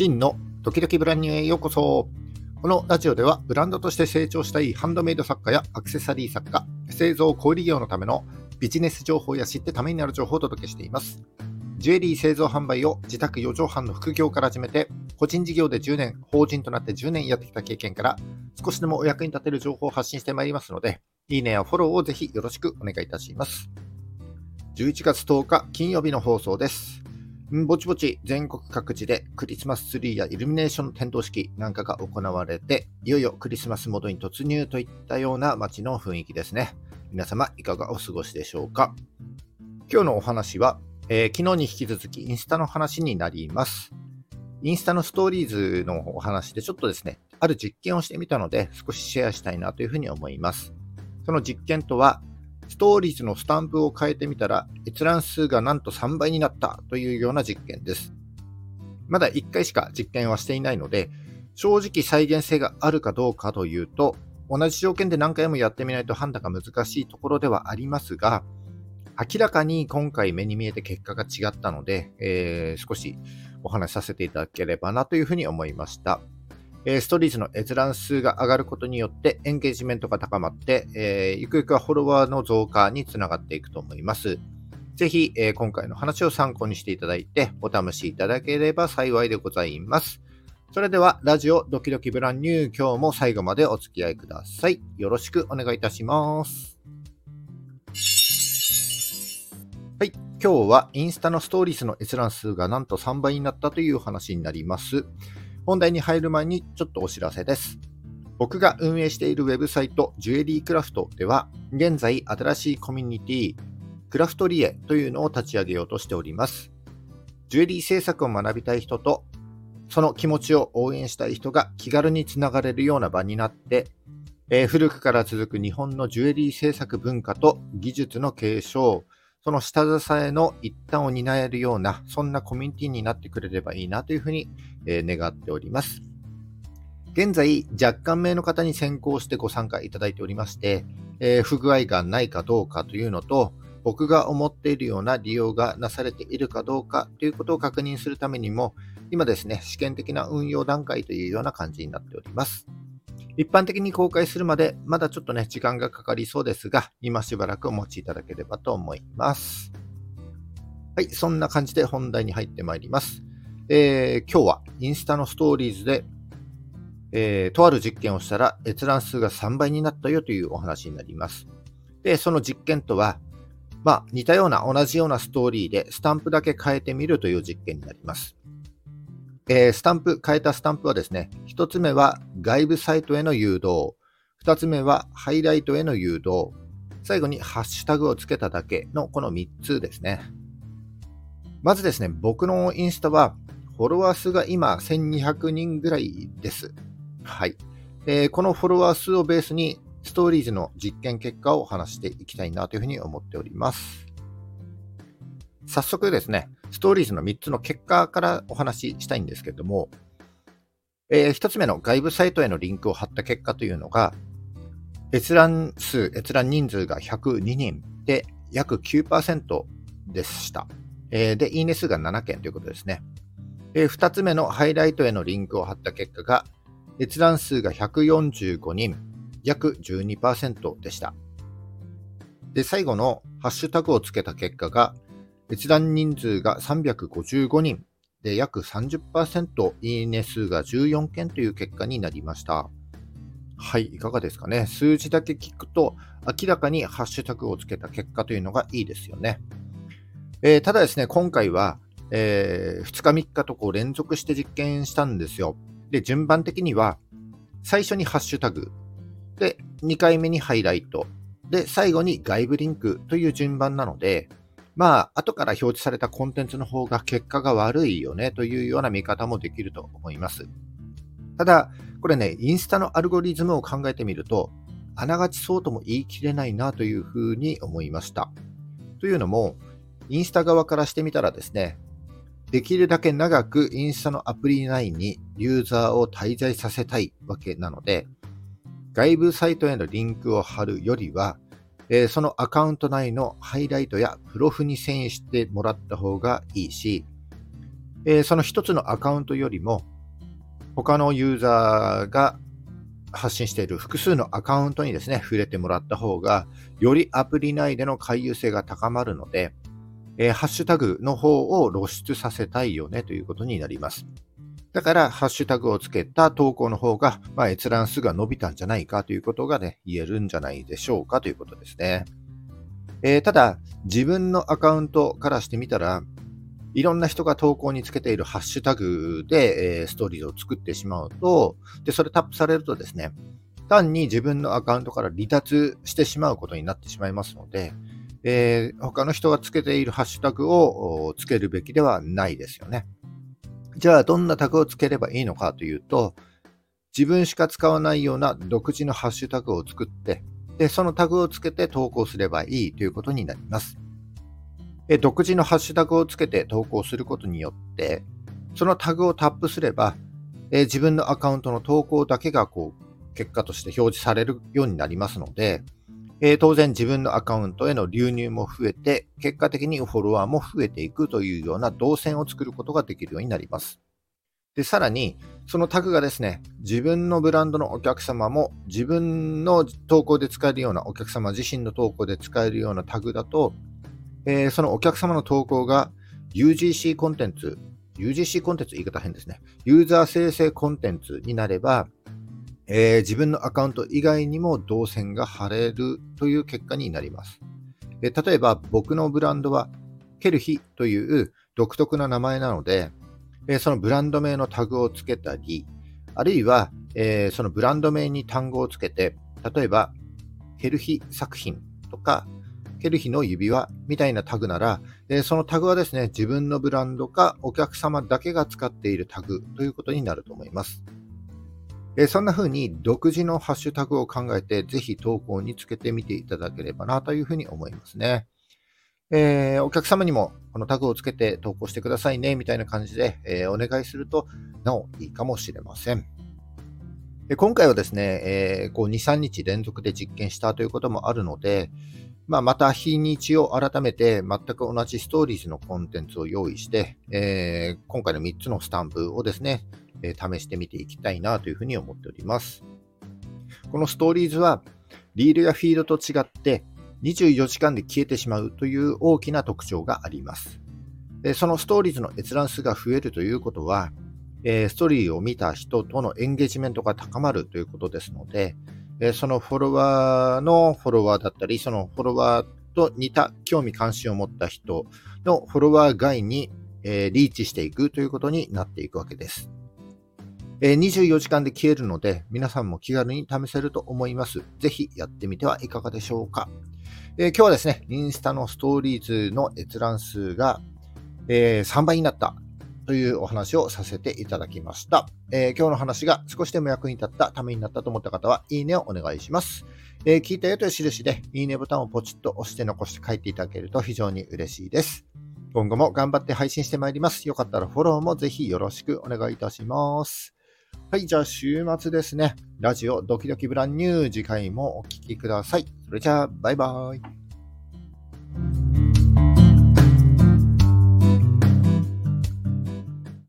真のドキドキブランニューへようこそ。このラジオではブランドとして成長したいハンドメイド作家やアクセサリー作家、製造小売業のためのビジネス情報や知ってためになる情報をお届けしています。ジュエリー製造販売を自宅4畳半の副業から始めて、個人事業で10年、法人となって10年やってきた経験から、少しでもお役に立てる情報を発信してまいりますので、いいねやフォローをぜひよろしくお願いいたします。11月10日金曜日の放送です。ぼちぼち全国各地でクリスマスツリーやイルミネーション点灯式なんかが行われて、いよいよクリスマスモードに突入といったような街の雰囲気ですね。皆様いかがお過ごしでしょうか？今日のお話は、えー、昨日に引き続きインスタの話になります。インスタのストーリーズのお話でちょっとですね、ある実験をしてみたので少しシェアしたいなというふうに思います。その実験とは、ストーリーズのスタンプを変えてみたら閲覧数がなんと3倍になったというような実験です。まだ1回しか実験はしていないので、正直再現性があるかどうかというと、同じ条件で何回もやってみないと判断が難しいところではありますが、明らかに今回目に見えて結果が違ったので、えー、少しお話しさせていただければなというふうに思いました。ストーリーズの閲覧数が上がることによってエンゲージメントが高まって、えー、ゆくゆくはフォロワーの増加につながっていくと思います。ぜひ、えー、今回の話を参考にしていただいてお試しいただければ幸いでございます。それでは、ラジオドキドキブランニュー今日も最後までお付き合いください。よろしくお願いいたします。はい。今日はインスタのストーリーズの閲覧数がなんと3倍になったという話になります。本題に入る前にちょっとお知らせです。僕が運営しているウェブサイト、ジュエリークラフトでは、現在新しいコミュニティ、クラフトリエというのを立ち上げようとしております。ジュエリー制作を学びたい人と、その気持ちを応援したい人が気軽につながれるような場になって、えー、古くから続く日本のジュエリー制作文化と技術の継承、その下支えの一端を担えるような、そんなコミュニティになってくれればいいなというふうに、え願っております。現在、若干名の方に先行してご参加いただいておりまして、えー、不具合がないかどうかというのと、僕が思っているような利用がなされているかどうかということを確認するためにも、今ですね、試験的な運用段階というような感じになっております。一般的に公開するまでまだちょっとね、時間がかかりそうですが、今しばらくお待ちいただければと思います。はい、そんな感じで本題に入ってまいります。えー、今日はインスタのストーリーズで、えー、とある実験をしたら閲覧数が3倍になったよというお話になります。で、その実験とは、まあ、似たような同じようなストーリーでスタンプだけ変えてみるという実験になります。えー、スタンプ、変えたスタンプはですね、1つ目は外部サイトへの誘導、2つ目はハイライトへの誘導、最後にハッシュタグをつけただけのこの3つですね。まずですね、僕のインスタはフォロワー数が今1200人ぐらいです。はい。えー、このフォロワー数をベースにストーリーズの実験結果を話していきたいなというふうに思っております。早速ですね、ストーリーズの3つの結果からお話ししたいんですけれども、えー、1つ目の外部サイトへのリンクを貼った結果というのが、閲覧数、閲覧人数が102人で約9%でした。えー、で、いいね数が7件ということですね。えー、2つ目のハイライトへのリンクを貼った結果が、閲覧数が145人、約12%でした。で、最後のハッシュタグをつけた結果が、閲覧人数が355人で約30%、いいね数が14件という結果になりました。はい、いかがですかね。数字だけ聞くと、明らかにハッシュタグをつけた結果というのがいいですよね。えー、ただですね、今回は、えー、2日3日とこう連続して実験したんですよ。で、順番的には、最初にハッシュタグ、で、2回目にハイライト、で、最後に外部リンクという順番なので、まあ、後から表示されたコンテンツの方が結果が悪いよねというような見方もできると思います。ただ、これね、インスタのアルゴリズムを考えてみると、あながちそうとも言い切れないなというふうに思いました。というのも、インスタ側からしてみたらですね、できるだけ長くインスタのアプリ内にユーザーを滞在させたいわけなので、外部サイトへのリンクを貼るよりは、えー、そのアカウント内のハイライトやプロフに遷移してもらった方がいいし、えー、その一つのアカウントよりも、他のユーザーが発信している複数のアカウントにですね、触れてもらった方が、よりアプリ内での回遊性が高まるので、えー、ハッシュタグの方を露出させたいよねということになります。だから、ハッシュタグをつけた投稿の方が、まあ、閲覧数が伸びたんじゃないかということがね、言えるんじゃないでしょうかということですね。えー、ただ、自分のアカウントからしてみたら、いろんな人が投稿につけているハッシュタグで、えー、ストーリーを作ってしまうと、で、それタップされるとですね、単に自分のアカウントから離脱してしまうことになってしまいますので、えー、他の人がつけているハッシュタグをつけるべきではないですよね。じゃあ、どんなタグをつければいいのかというと、自分しか使わないような独自のハッシュタグを作って、で、そのタグをつけて投稿すればいいということになります。え独自のハッシュタグをつけて投稿することによって、そのタグをタップすれば、え自分のアカウントの投稿だけがこう結果として表示されるようになりますので、え当然自分のアカウントへの流入も増えて、結果的にフォロワーも増えていくというような動線を作ることができるようになります。で、さらに、そのタグがですね、自分のブランドのお客様も自分の投稿で使えるような、お客様自身の投稿で使えるようなタグだと、えー、そのお客様の投稿が UGC コンテンツ、UGC コンテンツ言い方変ですね。ユーザー生成コンテンツになれば、えー、自分のアカウント以外にも動線が貼れるという結果になります。えー、例えば僕のブランドはケルヒという独特な名前なので、えー、そのブランド名のタグをつけたり、あるいは、えそのブランド名に単語をつけて、例えばケルヒ作品とかケルヒの指輪みたいなタグなら、えそのタグはですね、自分のブランドかお客様だけが使っているタグということになると思います。えそんな風に独自のハッシュタグを考えて、ぜひ投稿につけてみていただければなというふうに思いますね。えー、お客様にもこのタグをつけて投稿してくださいねみたいな感じで、えー、お願いするとなおいいかもしれません。今回はですね、えー、こう2、3日連続で実験したということもあるので、まあ、また日にちを改めて全く同じストーリーズのコンテンツを用意して、えー、今回の3つのスタンプをですね、え、試してみていきたいなというふうに思っております。このストーリーズはリールやフィードと違って24時間で消えてしまうという大きな特徴があります。そのストーリーズの閲覧数が増えるということは、え、ストーリーを見た人とのエンゲージメントが高まるということですので、えそのフォロワーのフォロワーだったり、そのフォロワーと似た興味関心を持った人のフォロワー外に、えリーチしていくということになっていくわけです。え24時間で消えるので、皆さんも気軽に試せると思います。ぜひやってみてはいかがでしょうか。え今日はですね、インスタのストーリーズの閲覧数が、え3倍になったというお話をさせていただきました。えー、今日の話が少しでも役に立ったためになったと思った方は、いいねをお願いします。えー、聞いたよという印で、いいねボタンをポチッと押して残して書いていただけると非常に嬉しいです。今後も頑張って配信してまいります。よかったらフォローもぜひよろしくお願いいたします。はい、じゃあ週末ですね。ラジオドキドキブランニュー次回もお聴きください。それじゃあ、バイバーイ。